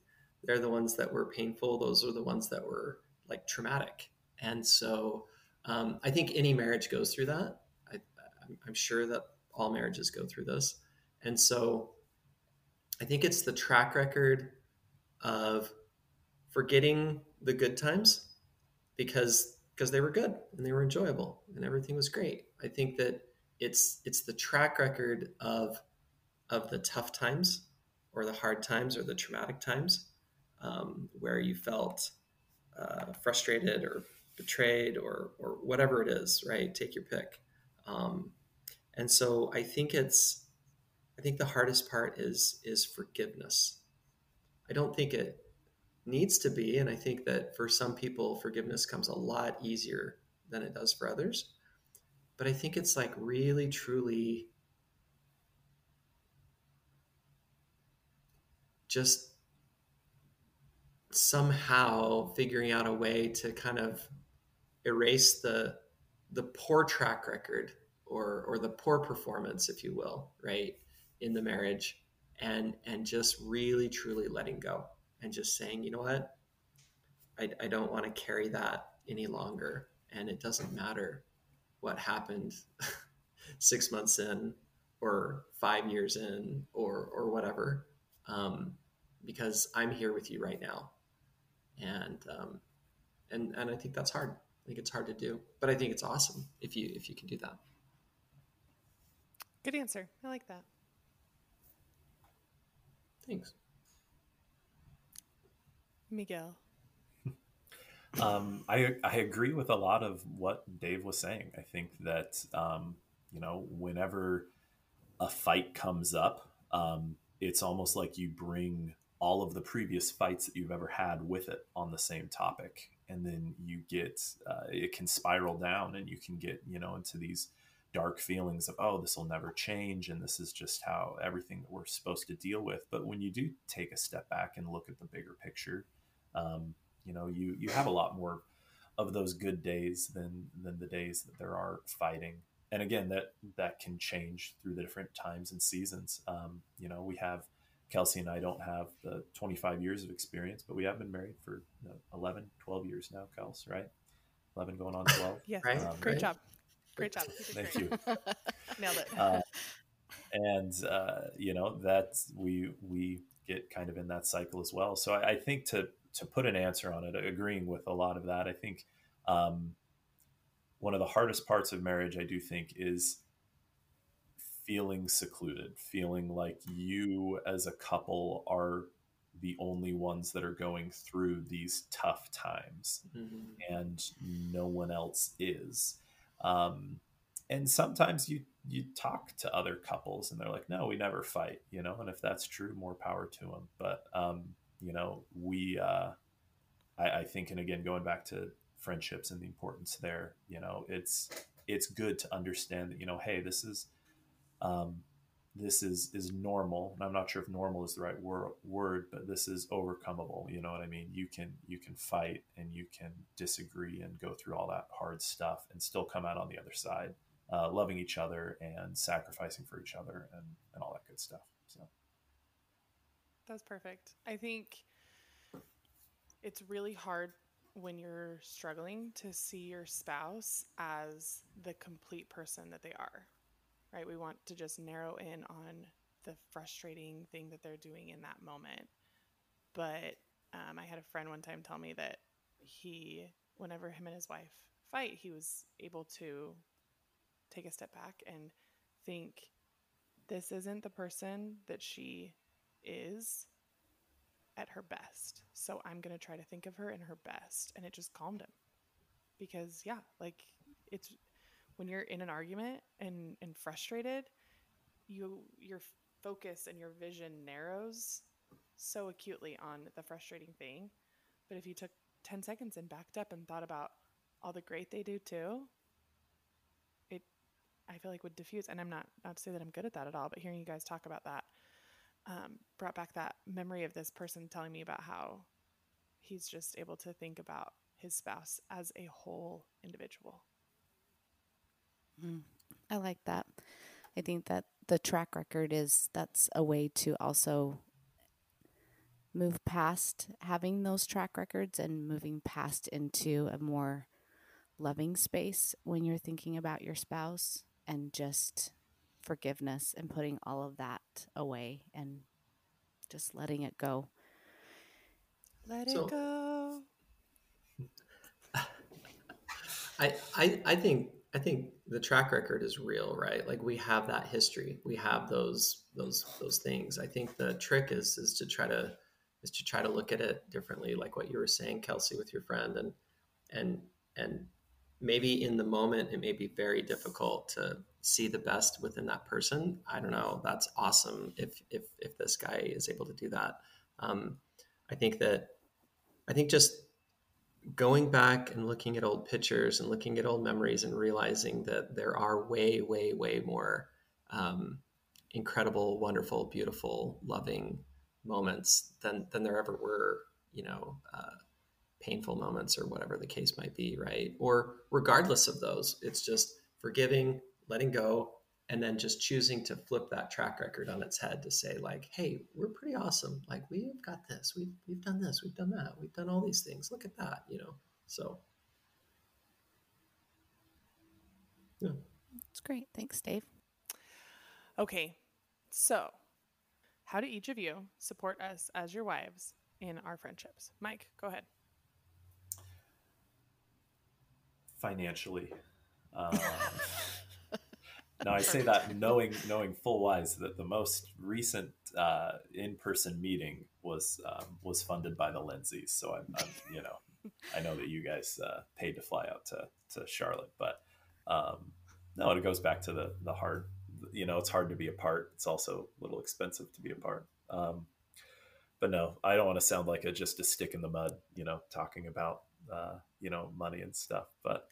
They're the ones that were painful. Those are the ones that were like traumatic. And so um, i think any marriage goes through that. I, I'm- i'm sure that all marriages go through this and so i think it's the track record of forgetting the good times because because they were good and they were enjoyable and everything was great. I think that it's it's the track record of of the tough times or the hard times or the traumatic times um, where you felt uh, frustrated or betrayed or or whatever it is. Right, take your pick. Um, and so I think it's I think the hardest part is is forgiveness. I don't think it needs to be. And I think that for some people, forgiveness comes a lot easier than it does for others. But I think it's like really, truly just somehow figuring out a way to kind of erase the the poor track record or or the poor performance if you will right in the marriage and and just really truly letting go and just saying, you know what, I, I don't want to carry that any longer, and it doesn't matter what happened six months in or five years in or or whatever um, because i'm here with you right now. And um, and and i think that's hard. I think it's hard to do but i think it's awesome if you if you can do that Good answer. I like that. thanks Miguel. Um, I I agree with a lot of what Dave was saying. I think that um, you know whenever a fight comes up, um, it's almost like you bring all of the previous fights that you've ever had with it on the same topic, and then you get uh, it can spiral down, and you can get you know into these dark feelings of oh this will never change and this is just how everything that we're supposed to deal with but when you do take a step back and look at the bigger picture um, you know you you have a lot more of those good days than than the days that there are fighting and again that that can change through the different times and seasons um, you know we have kelsey and i don't have the 25 years of experience but we have been married for you know, 11 12 years now kels right 11 going on 12 Yes. Right, Um, Great right. job. Great job. Thank great. you Nailed it. uh, and uh, you know that we we get kind of in that cycle as well. So I, I think to to put an answer on it, agreeing with a lot of that, I think um, one of the hardest parts of marriage, I do think, is feeling secluded, feeling like you as a couple are the only ones that are going through these tough times Mhm. and no one else is. Um, and sometimes you you talk to other couples and they're like, no, we never fight, you know. And if that's true, more power to them. But um, you know, we uh, I, I think, and again, going back to friendships and the importance there, you know, it's it's good to understand that you know, hey, this is um, this is is normal and i'm not sure if normal is the right wor- word but this is overcomable you know what i mean? You can you can fight and you can disagree and go through all that hard stuff and still come out on the other side uh, loving each other and sacrificing for each other and and all that good stuff so. That's perfect. I think it's really hard when you're struggling to see your spouse as the complete person that they are, right? We want to just narrow in on the frustrating thing that they're doing in that moment. But um, I had a friend one time tell me that he, whenever him and his wife fight, he was able to take a step back and think, this isn't the person that she is at her best. So I'm going to try to think of her in her best. And it just calmed him. Because, yeah, like it's when you're in an argument and, and frustrated, you your focus and your vision narrows so acutely on the frustrating thing. But if you took 10 seconds and backed up and thought about all the great they do too, it I feel like would diffuse. And I'm not not to say that I'm good at that at all, but hearing you guys talk about that um, brought back that memory of this person telling me about how he's just able to think about his spouse as a whole individual. Mm, I like that. I think that the track record is that's a way to also move past having those track records and moving past into a more loving space when you're thinking about your spouse and just forgiveness and putting all of that away and just letting it go. Let So- it go. I, I I think I think the track record is real, right? Like we have that history, we have those those those things. I think the trick is is to try to is to try to look at it differently, like what you were saying, Kelsey, with your friend, and and and maybe in the moment it may be very difficult to see the best within that person. I don't know. That's awesome if if if this guy is able to do that. Um, I think that I think just going back and looking at old pictures and looking at old memories and realizing that there are way, way, way more um, incredible, wonderful, beautiful, loving moments than than there ever were. You know, uh, painful moments or whatever the case might be, right? Or regardless of those, it's just forgiving, letting go, and then just choosing to flip that track record on its head to say like hey we're pretty awesome like we've got this we've, we've done this we've done that we've done all these things look at that you know so Yeah. It's great. Thanks, Dave. Okay, so how do each of you support us as your wives in our friendships? Mike, go ahead. financially. Um, now I say that knowing knowing full wise that the most recent uh, in person meeting was um, was funded by the Lindsays. So I'm, I'm, you know I know that you guys uh, paid to fly out to to Charlotte, but um, no, it goes back to the the hard. You know, it's hard to be apart. It's also a little expensive to be apart. Um, but no, I don't want to sound like a just a stick in the mud. You know, talking about uh, you know money and stuff. But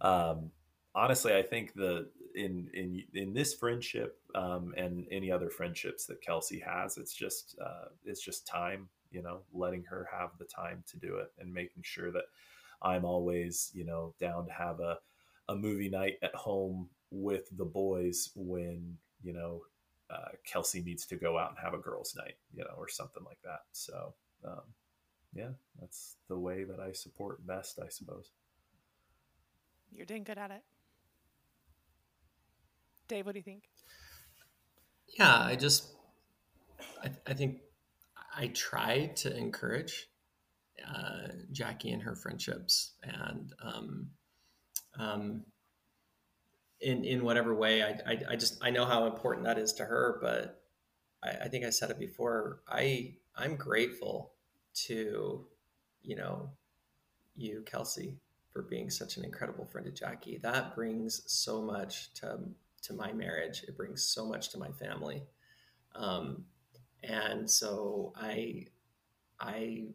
um, honestly, I think the in in in this friendship um, and any other friendships that Kelsey has, it's just uh, it's just time. You know, letting her have the time to do it and making sure that I'm always you know down to have a a movie night at home with the boys when you know uh, Kelsey needs to go out and have a girls' night, you know, or something like that. So, um, yeah, that's the way that I support best, I suppose. You're doing good at it. Dave, what do you think? Yeah, I just, I, I think I try to encourage uh, Jackie and her friendships, and um, um, in in whatever way, I, I, I just I know how important that is to her, but I, I think I said it before. I I'm grateful to, you know, you, Kelsey, for being such an incredible friend to Jackie. That brings so much to to my marriage. It brings so much to my family, um, and so I I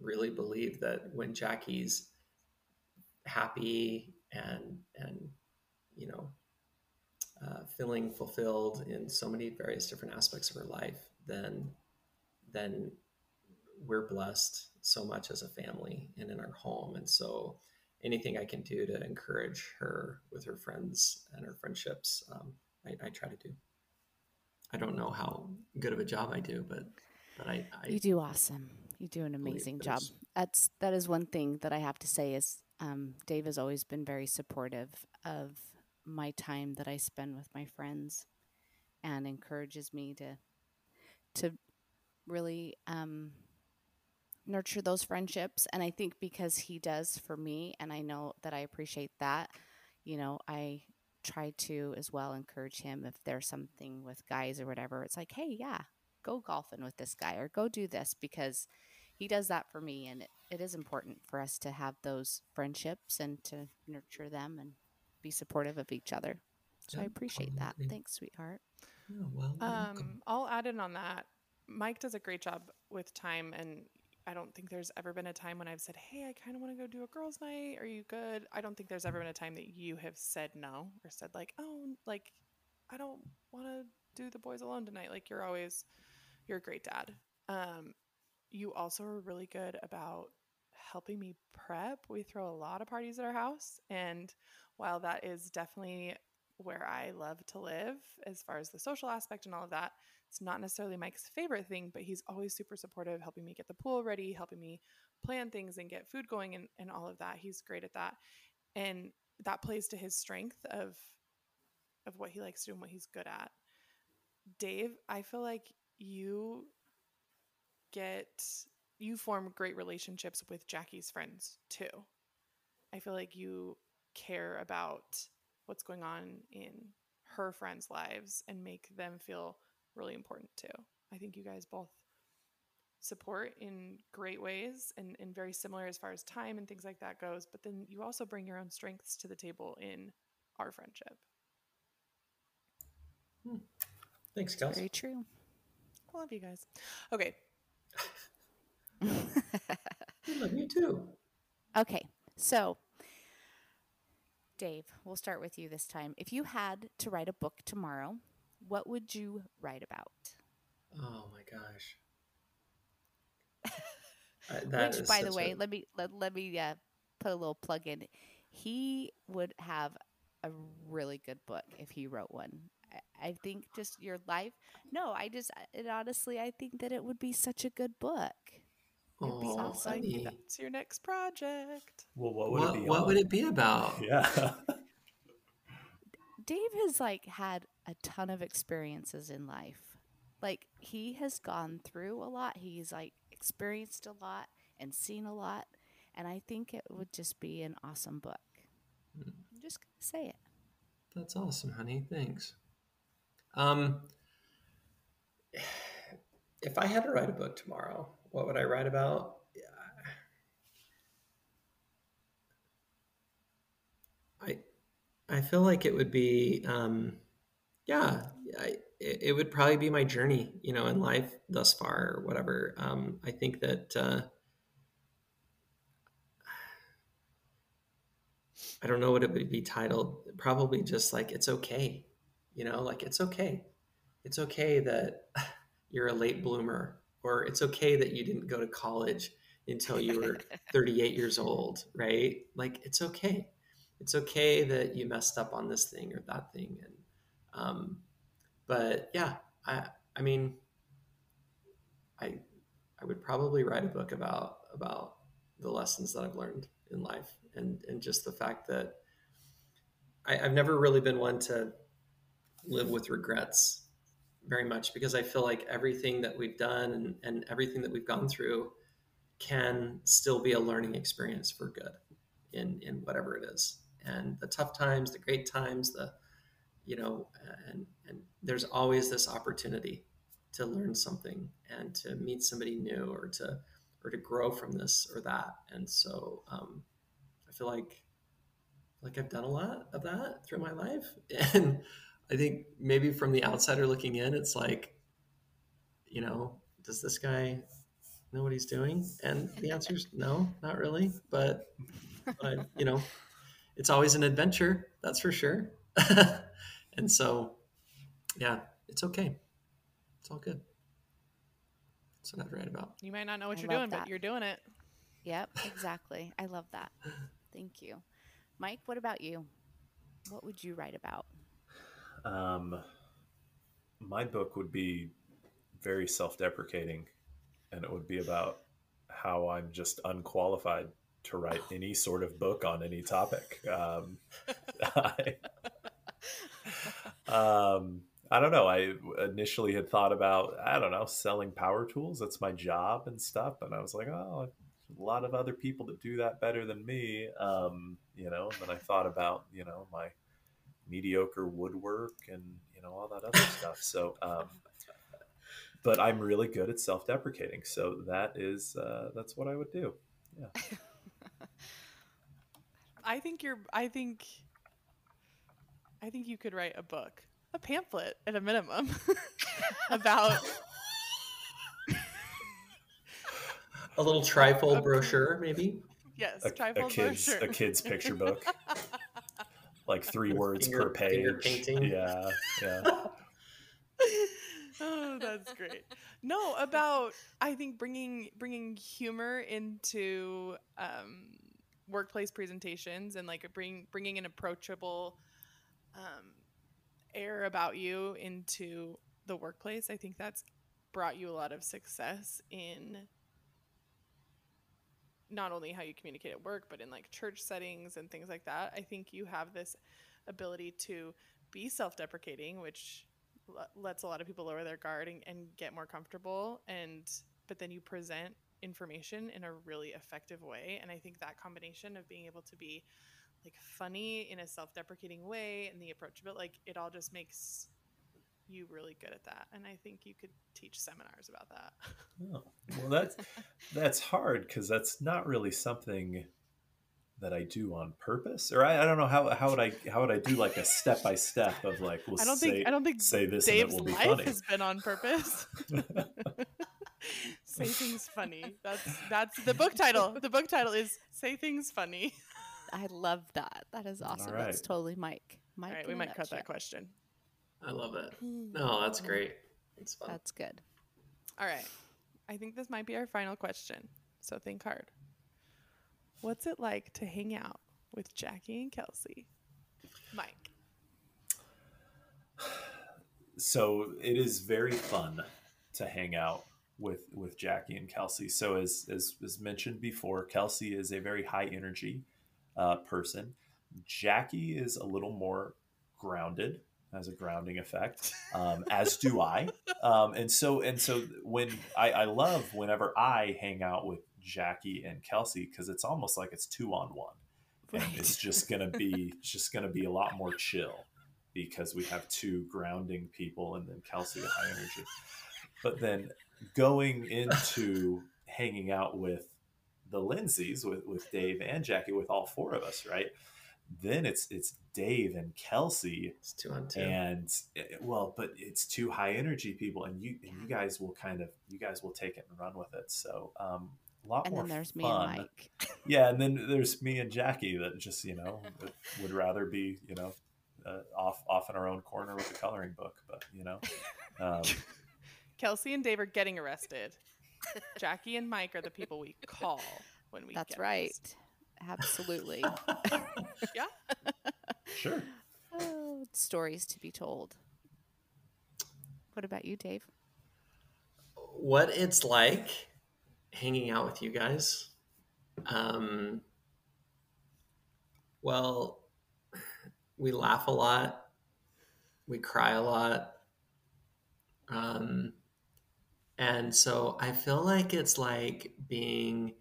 really believe that when Jackie's happy and and you know uh, feeling fulfilled in so many various different aspects of her life, then then we're blessed so much as a family and in our home. And so anything I can do to encourage her with her friends and her friendships, um, I, I, try to do. I don't know how good of a job I do, but but I, I you do awesome. You do an amazing job. That's that is one thing that I have to say is um, Dave has always been very supportive of my time that I spend with my friends, and encourages me to to really um, nurture those friendships. And I think because he does for me, and I know that I appreciate that, you know, I try to as well encourage him if there's something with guys or whatever. It's like, hey, yeah, go golfing with this guy or go do this because he does that for me. And it, it is important for us to have those friendships and to nurture them and be supportive of each other. So yeah, I appreciate that. Thanks, sweetheart. Yeah, well, um, I'll add in on that. Mike does a great job with time and I don't think there's ever been a time when I've said, "Hey, I kind of want to go do a girls' night. Are you good?" I don't think there's ever been a time that you have said no or said like, "Oh, like I don't want to do the boys alone tonight." Like you're always you're a great dad. Um, you also are really good about helping me prep. We throw a lot of parties at our house, and while that is definitely where I love to live as far as the social aspect and all of that, it's not necessarily Mike's favorite thing, but he's always super supportive, helping me get the pool ready, helping me plan things and get food going and, and all of that. He's great at that. And that plays to his strength of of what he likes to do and what he's good at. Dave, I feel like you get you form great relationships with Jackie's friends too. I feel like you care about what's going on in her friends' lives and make them feel really important too. I think you guys both support in great ways and, and very similar as far as time and things like that goes, but then you also bring your own strengths to the table in our friendship. Hmm. Thanks, Kels. Very true. I love you guys. Okay. I love you too. Okay, so Dave, we'll start with you this time. If you had to write a book tomorrow, what would you write about? Oh my gosh. Which, by the way, a... let me let, let me uh, put a little plug in. He would have a really good book if he wrote one. I, I think just your life. No, I just it, honestly, I think that it would be such a good book. It'd oh, be awesome. That's your next project. Well, what would what, it be? What on? would it be about? Yeah. Dave has like had a ton of experiences in life. Like he has gone through a lot. He's like experienced a lot and seen a lot. And I think it would just be an awesome book. Mm. I'm just gonna say it. That's awesome, honey. Thanks. Um, if I had to write a book tomorrow, what would I write about? I feel like it would be um, yeah, I, it, would probably be my journey, you know, in life thus far or whatever. Um, I think that uh, I don't know what it would be titled. Probably just like it's okay, you know, like it's okay. It's okay that you're a late bloomer, or it's okay that you didn't go to college until you were 38 years old, right? Like it's okay. It's okay that you messed up on this thing or that thing, and um, but yeah, I I mean, I I would probably write a book about about the lessons that I've learned in life and and just the fact that I, I've never really been one to live with regrets very much because I feel like everything that we've done and, and everything that we've gone through can still be a learning experience for good in in whatever it is. And the tough times, the great times, the you know, and and there's always this opportunity to learn something and to meet somebody new or to or to grow from this or that. And so um, I feel like like I've done a lot of that through my life, and I think maybe from the outsider looking in, it's like, you know, does this guy know what he's doing? And the answer is no, not really. But, but you know, it's always an adventure, that's for sure. and so, yeah, it's okay. It's all good. That's what I'd write about. You might not know what I you're doing, that. but you're doing it. Yep, exactly. I love that. Thank you. Mike, what about you? What would you write about? Um, my book would be very self-deprecating, and it would be about how I'm just unqualified to write any sort of book on any topic. Um, I, um, I don't know. I initially had thought about I don't know selling power tools. That's my job and stuff, and I was like, oh, a lot of other people that do that better than me. Um, you know, and then I thought about you know my mediocre woodwork and you know all that other stuff. So, um, but I'm really good at self-deprecating. So that is uh, that's what I would do. Yeah. I think you're. I think. I think you could write a book, a pamphlet at a minimum, about. A little trifold brochure, maybe. Yes, A, a trifold kid's brochure. a kid's picture book, like three words Finger- per finger page. painting. Yeah, yeah. oh, that's great. No, about I think bringing bringing humor into um, workplace presentations and like bring bringing an approachable um, air about you into the workplace. I think that's brought you a lot of success in not only how you communicate at work, but in like church settings and things like that. I think you have this ability to be self-deprecating, which l- lets a lot of people lower their guard and, and get more comfortable. And but then you present information in a really effective way. And I think that combination of being able to be like funny in a self-deprecating way and the approach of it, like it all just makes you really good at that. And I think you could teach seminars about that. Oh, well, that's that's hard because that's not really something that I do on purpose, or I, I don't know how how would I how would I do like a step by step of like we'll I don't say think I don't think say this Dave's and it will be life funny. has been on purpose. Say things funny. That's that's the book title. The book title is Say Things Funny. I love that. That is awesome. That's totally Mike. Mike All right, we might cut that question. I love it. Hmm. No, that's great. It's fun. That's good. All right. I think this might be our final question. So think hard. What's it like to hang out with Jackie and Kelsey? Mike. so it is very fun to hang out with with Jackie and Kelsey. So as as, as mentioned before, Kelsey is a very high energy uh, person. Jackie is a little more grounded has a grounding effect, um, as do I. Um, and so and so when I, I love whenever I hang out with Jackie and Kelsey because it's almost like it's two on one, and Right. it's just gonna be it's just gonna be a lot more chill because we have two grounding people and then Kelsey with high energy. But then going into hanging out with the Lindsays with, with Dave and Jackie with all four of us, right? Then it's it's Dave and Kelsey It's two on two. and it- well, but it's two high energy people, and you and you guys will kind of you guys will take it and run with it. So um, a lot And more then there's me fun. and Mike. Yeah, and then there's me and Jackie that just you know would, would rather be you know uh, off off in our own corner with a coloring book, but you know. Um, Kelsey and Dave are getting arrested. Jackie and Mike are the people we call when we. That's get right. arrested. Absolutely. Yeah. sure. oh, stories to be told. What about you, Dave? what it's like hanging out with you guys. Um, well, we laugh a lot, we cry a lot. Um, and so I feel like it's like being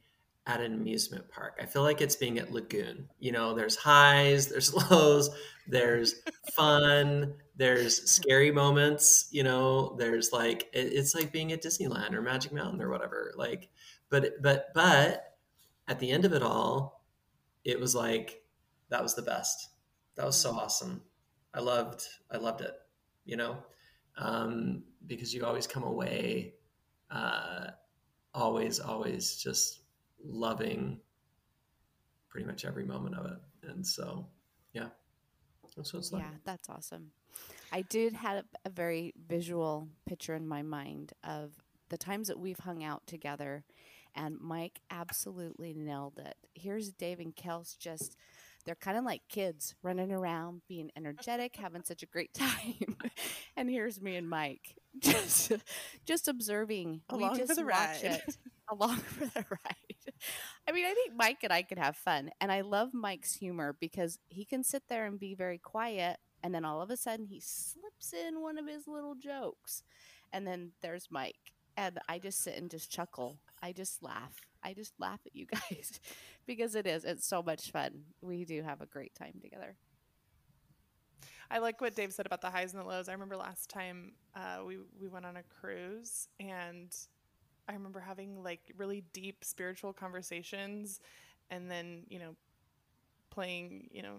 at an amusement park. I feel like it's being at Lagoon. You know, there's highs, there's lows, there's fun, there's scary moments, you know, there's like it's like being at Disneyland or Magic Mountain or whatever. Like but but but at the end of it all, it was like that was the best. That was so awesome. I loved I loved it, you know. Um because you always come away uh always always just loving pretty much every moment of it. And so, yeah, that's what it's like. Yeah, that's awesome. I did have a very visual picture in my mind of the times that we've hung out together, and Mike absolutely nailed it. Here's Dave and Kels just. They're kind of like kids running around, being energetic, having such a great time. and here's me and Mike just just observing. Along we for the watch ride. it along for the ride. I mean, I think Mike and I could have fun. And I love Mike's humor because he can sit there and be very quiet. And then all of a sudden he slips in one of his little jokes. And then there's Mike. And I just sit and just chuckle. I just laugh. I just laugh at you guys because it is. It's so much fun. We do have a great time together. I like what Dave said about the highs and the lows. I remember last time uh, we we went on a cruise, and I remember having like really deep spiritual conversations, and then you know, playing you know,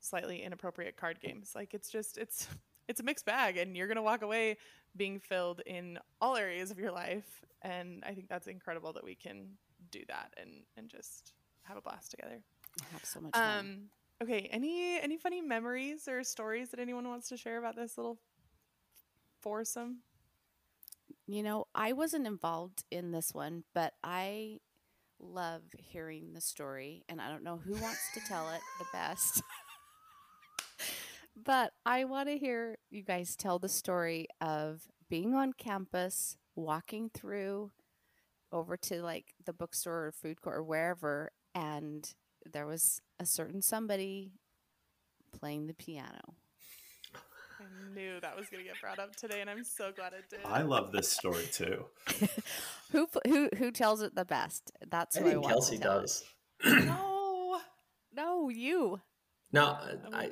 slightly inappropriate card games. Like it's just it's it's a mixed bag, and you're gonna walk away being filled in all areas of your life, and I think that's incredible that we can do that and and just have a blast together. Have so much fun. Um, okay. Any any funny memories or stories that anyone wants to share about this little foursome? You know, I wasn't involved in this one, but I love hearing the story, and I don't know who wants to tell it the best. but I want to hear you guys tell the story of being on campus, walking through over to like the bookstore or food court or wherever, and there was a certain somebody playing the piano. I knew that was going to get brought up today, and I'm so glad it did. I love this story too. who who who tells it the best? That's I who I want Kelsey to tell it. does. no. No, you. No, I.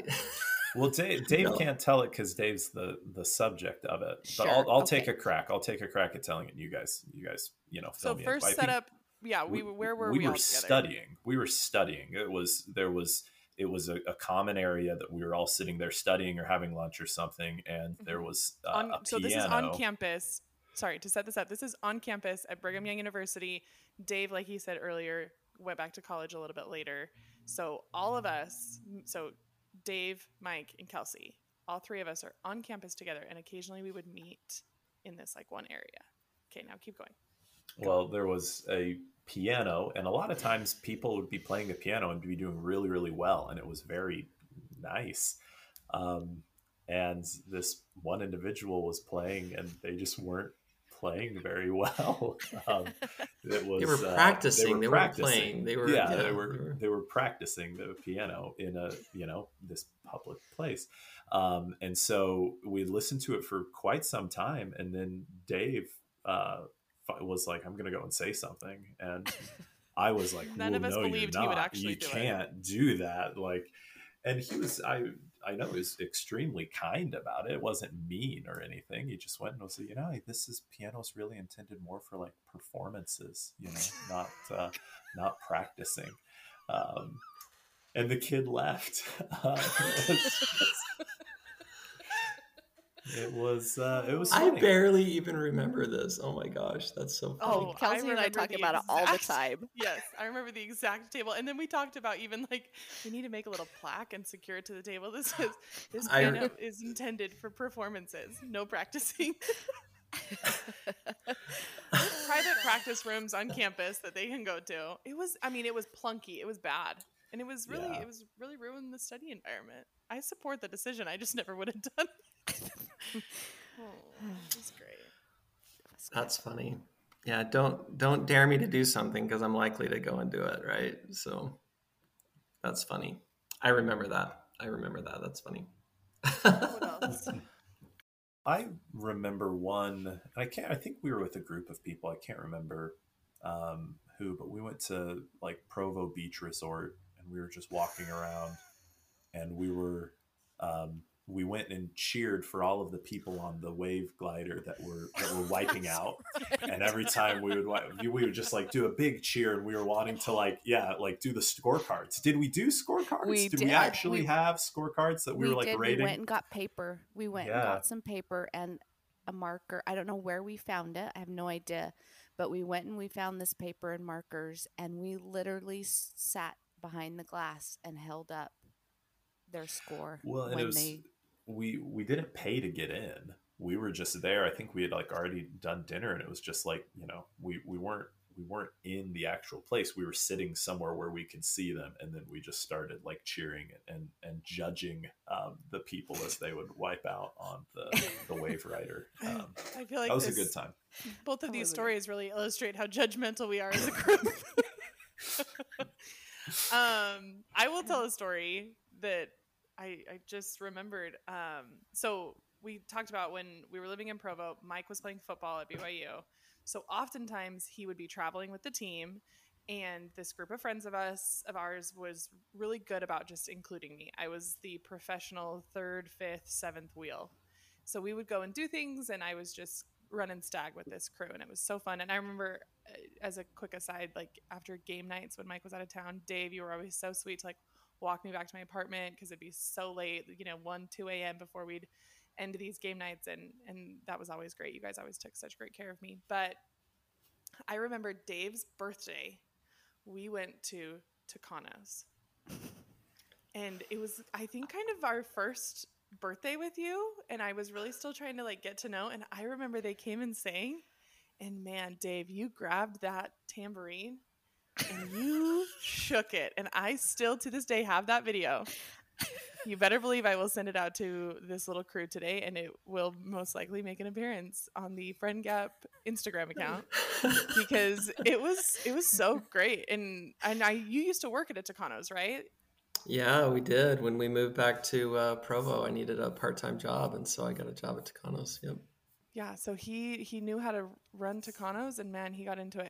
Well, Dave, Dave No. can't tell it because Dave's the the subject of it. But Sure, I'll I'll take a crack. I'll take a crack at telling it. You guys, you guys, you know. So fill me in. first I setup. Yeah, we, were where were we, we were together? studying. We were studying. It was there was it was a, a common area that we were all sitting there studying or having lunch or something, and there Mhm. was uh, on, a so piano. this is on campus. Sorry to set this up. This is on campus at Brigham Young University. Dave, like he said earlier, went back to college a little bit later. So all of us, so Dave, Mike, and Kelsey, all three of us are on campus together, and occasionally we would meet in this like one area. Okay, now keep going. Well, there was a piano, and a lot of times people would be playing the piano and be doing really, really well, and it was very nice. Um, and this one individual was playing, and they just weren't playing very well. Um, it was they were uh, practicing. they were, practicing. playing. They were yeah, yeah, they were they were practicing the piano in a you know this public place, um, and so we listened to it for quite some time, and then Dave uh, was like, "I'm going to go and say something," and I was like, None well, of us no, believed he would actually You do it." can't do that. Like, and he was I I know he was extremely kind about it. It wasn't mean or anything. He just went and was like, you know, this is piano's really intended more for like performances, you know, not uh, not practicing. Um, and the kid left. Uh, it was, it was, uh, it was I barely even remember this. Oh my gosh, that's so funny. Oh, I Kelsey and I talk the about it all the time. Yes, I remember the exact table, and then we talked about even like we need to make a little plaque and secure it to the table. This is this I- piano is intended for performances, no practicing. Private practice rooms on campus that they can go to. It was, I mean, it was plunky. It was bad, and it was really, Yeah. it was really ruined the study environment. I support the decision. I just never would have done. It. oh, it great. That's funny. Yeah, don't don't dare me to do something because I'm likely to go and do it, right? So that's funny. I remember that. I remember that. That's funny. What else? I remember one. I can't. I think we were with a group of people. I can't remember um, who, but we went to like Provo Beach Resort, and we were just walking around, and we were um, we went and cheered for all of the people on the wave glider that were that were wiping out. And every time we would we would just like do a big cheer, and we were wanting to like yeah like do the scorecards. Did we do scorecards? We did, did. we actually We- have scorecards that we, were like did. rating? We went and got paper. We went and got some paper and a marker. I don't know where we found it. I have no idea. But we went and we found this paper and markers, and we literally sat behind the glass and held up their score Well, when it was they. We we didn't pay to get in. We were just there. I think we had like already done dinner, and it was just like you know we we weren't we weren't in the actual place. We were sitting somewhere where we could see them, and then we just started like cheering and and judging um, the people as they would wipe out on the the wave rider. Um, I feel like that was this, a good time. both of these was a stories really illustrate how judgmental we are as a group. um, I will tell a story that I, I just remembered. Um, so we talked about when we were living in Provo, Mike was playing football at BYU. So oftentimes he would be traveling with the team, and this group of friends of us of ours was really good about just including me. I was the professional third, fifth, seventh wheel. So we would go and do things, and I was just running stag with this crew, and it was so fun. And I remember, uh, as a quick aside, like after game nights when Mike was out of town, Dave, you were always so sweet to like walk me back to my apartment because it'd be so late, you know, one, two a.m. before we'd end these game nights, and and that was always great. You guys always took such great care of me. But I remember Dave's birthday. We went to Tucanos. And it was, I think, kind of our first birthday with you. And I was really still trying to like get to know. And I remember they came and sang. And man, Dave, you grabbed that tambourine and you shook it. And I still to this day have that video. You better believe I will send it out to this little crew today, and it will most likely make an appearance on the Friend Gap Instagram account because it was it was so great. And and I you used to work at a Tucanos, right? yeah, we did. When we moved back to uh, Provo, I needed a part-time job, and so I got a job at Tucanos. Yep. Yeah. So he he knew how to run Tucanos, and man, he got into it.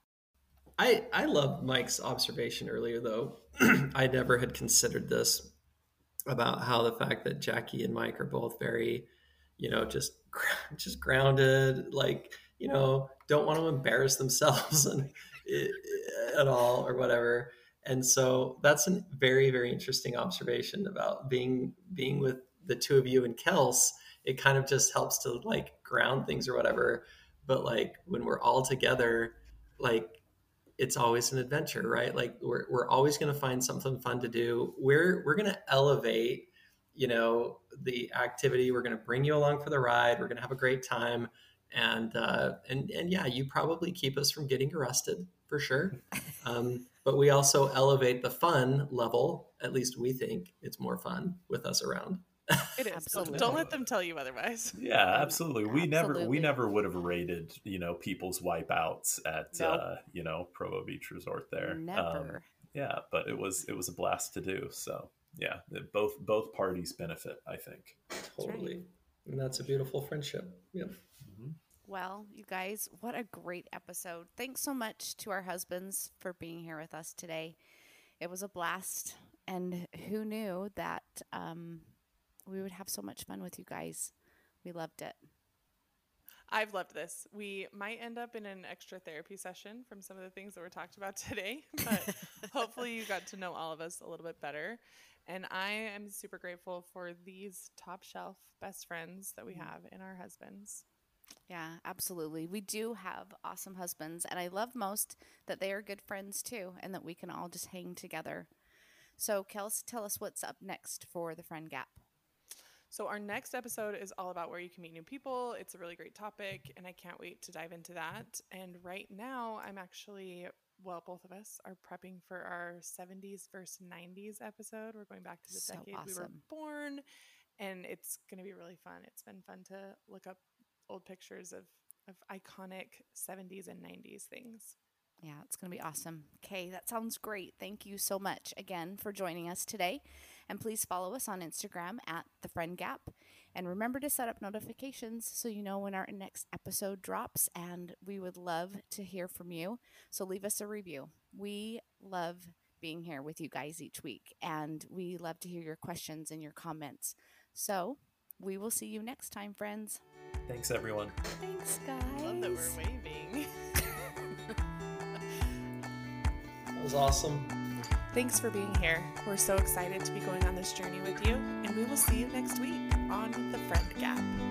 I I love Mike's observation earlier, though. I never had considered this about how the fact that Jackie and Mike are both very, you know, just just grounded, like you know, don't want to embarrass themselves and at all or whatever. And so that's a very very interesting observation about being being with the two of you and Kels. It kind of just helps to like ground things or whatever. But like when we're all together, like it's always an adventure, right? Like we're we're always going to find something fun to do. We're we're going to elevate, you know, the activity. We're going to bring you along for the ride. We're going to have a great time, and uh, and and yeah, you probably keep us from getting arrested for sure. Um, but we also elevate the fun level. At least we think it's more fun with us around. It is. Absolutely. Don't let them tell you otherwise. Yeah, absolutely. We never we never would have rated, you know, people's wipeouts at Nope. uh, you know, Provo Beach Resort there. Um, Never. yeah, but it was it was a blast to do. So yeah, it- both both parties benefit, I think. Totally. And that's a beautiful friendship. Yep. Mhm. Well, you guys, what a great episode. Thanks so much to our husbands for being here with us today. It was a blast. And who knew that um, we would have so much fun with you guys? We loved it. I've loved this. We might end up in an extra therapy session from some of the things that were talked about today, but hopefully you got to know all of us a little bit better. And I am super grateful for these top shelf best friends that we mm-hmm. have in our husbands. Yeah, absolutely. We do have awesome husbands, and I love most that they are good friends too, and that we can all just hang together. So, Kels, tell us what's up next for the Friend Gap. So, our next episode is all about where you can meet new people. It's a really great topic, and I can't wait to dive into that. And right now, I'm actually, well, both of us are prepping for our 70s versus 90s episode. We're going back to the So decade we were born, and it's going to be really fun. It's been fun to look up old pictures of, of iconic 70s and 90s things. Yeah, it's going to be awesome. Okay, that sounds great. Thank you so much again for joining us today. And please follow us on Instagram at The Friend Gap. And remember to set up notifications so you know when our next episode drops. And we would love to hear from you. So leave us a review. We love being here with you guys each week. And we love to hear your questions and your comments. So we will see you next time, friends. Thanks everyone. Thanks, guys. I love that we're waving. That was awesome. Thanks for being here. We're so excited to be going on this journey with you, and we will see you next week on The Friend Gap.